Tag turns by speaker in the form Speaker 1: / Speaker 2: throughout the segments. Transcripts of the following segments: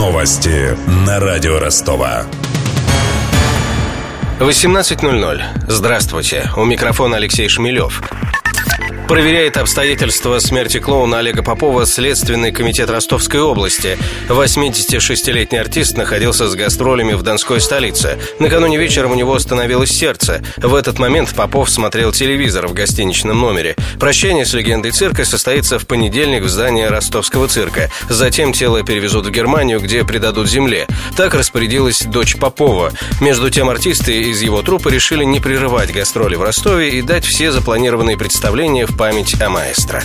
Speaker 1: Новости на радио Ростова.
Speaker 2: 18.00. Здравствуйте. У микрофона Алексей Шмелев. Проверяет обстоятельства смерти клоуна Олега Попова Следственный комитет Ростовской области. 86-летний артист находился с гастролями в Донской столице. Накануне вечером у него остановилось сердце. В этот момент Попов смотрел телевизор в гостиничном номере. Прощание с легендой цирка состоится в понедельник в здании Ростовского цирка. Затем тело перевезут в Германию, где предадут земле. Так распорядилась дочь Попова. Между тем артисты из его трупа решили не прерывать гастроли в Ростове и дать все запланированные представления в память о маэстро.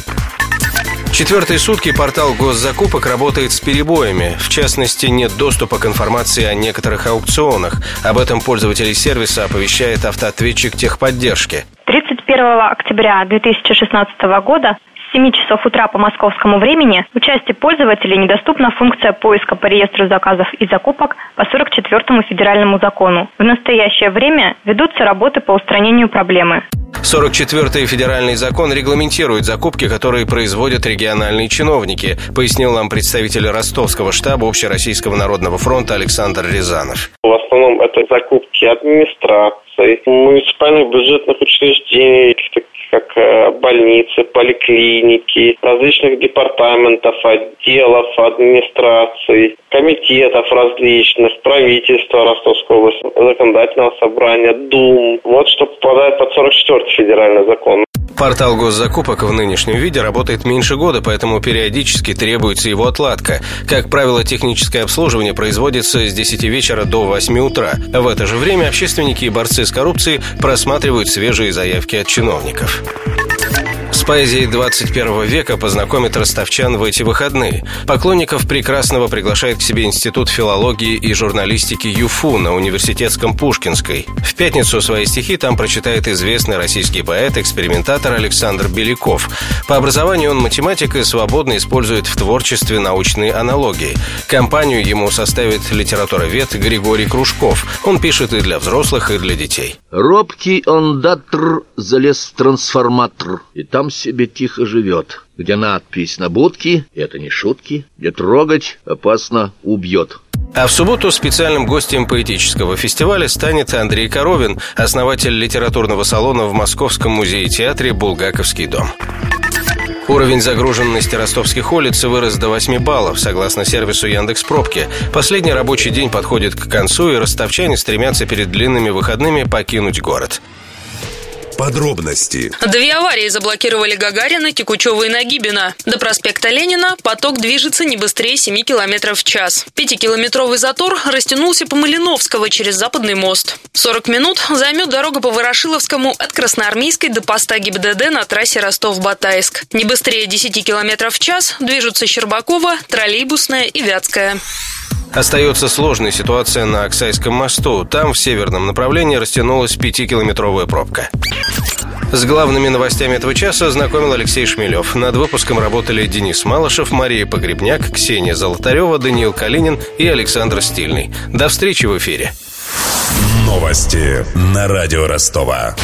Speaker 2: Четвертые сутки портал госзакупок работает с перебоями. В частности, нет доступа к информации о некоторых аукционах. Об этом пользователи сервиса оповещает автоответчик техподдержки.
Speaker 3: 31 октября 2016 года 7 часов утра по московскому времени в части пользователей недоступна функция поиска по реестру заказов и закупок по 44-му федеральному закону. В настоящее время ведутся работы по устранению проблемы.
Speaker 2: 44-й федеральный закон регламентирует закупки, которые производят региональные чиновники, пояснил нам представитель ростовского штаба Общероссийского народного фронта Александр Рязанов.
Speaker 4: В основном это закупки администрации, муниципальных бюджетных учреждений, как э, больницы, поликлиники, различных департаментов, отделов, администраций, комитетов различных, правительства Ростовской области, законодательного собрания, Дум. Вот что попадает под 44 федеральный закон.
Speaker 2: Портал госзакупок в нынешнем виде работает меньше года, поэтому периодически требуется его отладка. Как правило, техническое обслуживание производится с 10 вечера до 8 утра. В это же время общественники и борцы с коррупцией просматривают свежие заявки от чиновников поэзией 21 века познакомит ростовчан в эти выходные. Поклонников прекрасного приглашает к себе Институт филологии и журналистики ЮФУ на Университетском Пушкинской. В пятницу свои стихи там прочитает известный российский поэт, экспериментатор Александр Беляков. По образованию он математик и свободно использует в творчестве научные аналогии. Компанию ему составит литературовед Григорий Кружков. Он пишет и для взрослых, и для детей.
Speaker 5: Робкий ондатр залез трансформатор, и там себе тихо живет, где надпись на будке, это не шутки, где трогать опасно убьет.
Speaker 2: А в субботу специальным гостем поэтического фестиваля станет Андрей Коровин, основатель литературного салона в Московском музее-театре «Булгаковский дом». Уровень загруженности ростовских улиц вырос до 8 баллов, согласно сервису Яндекс Пробки. Последний рабочий день подходит к концу, и ростовчане стремятся перед длинными выходными покинуть город.
Speaker 1: Подробности.
Speaker 6: Две аварии заблокировали Гагарина, Текучева и Нагибина. До проспекта Ленина поток движется не быстрее 7 км в час. Пятикилометровый затор растянулся по Малиновского через Западный мост. 40 минут займет дорога по Ворошиловскому от Красноармейской до поста ГИБДД на трассе Ростов-Батайск. Не быстрее 10 км в час движутся Щербакова, Троллейбусная и Вятская.
Speaker 2: Остается сложная ситуация на Оксайском мосту. Там в северном направлении растянулась пятикилометровая пробка. С главными новостями этого часа знакомил Алексей Шмелев. Над выпуском работали Денис Малышев, Мария Погребняк, Ксения Золотарева, Даниил Калинин и Александр Стильный. До встречи в эфире.
Speaker 1: Новости на радио Ростова.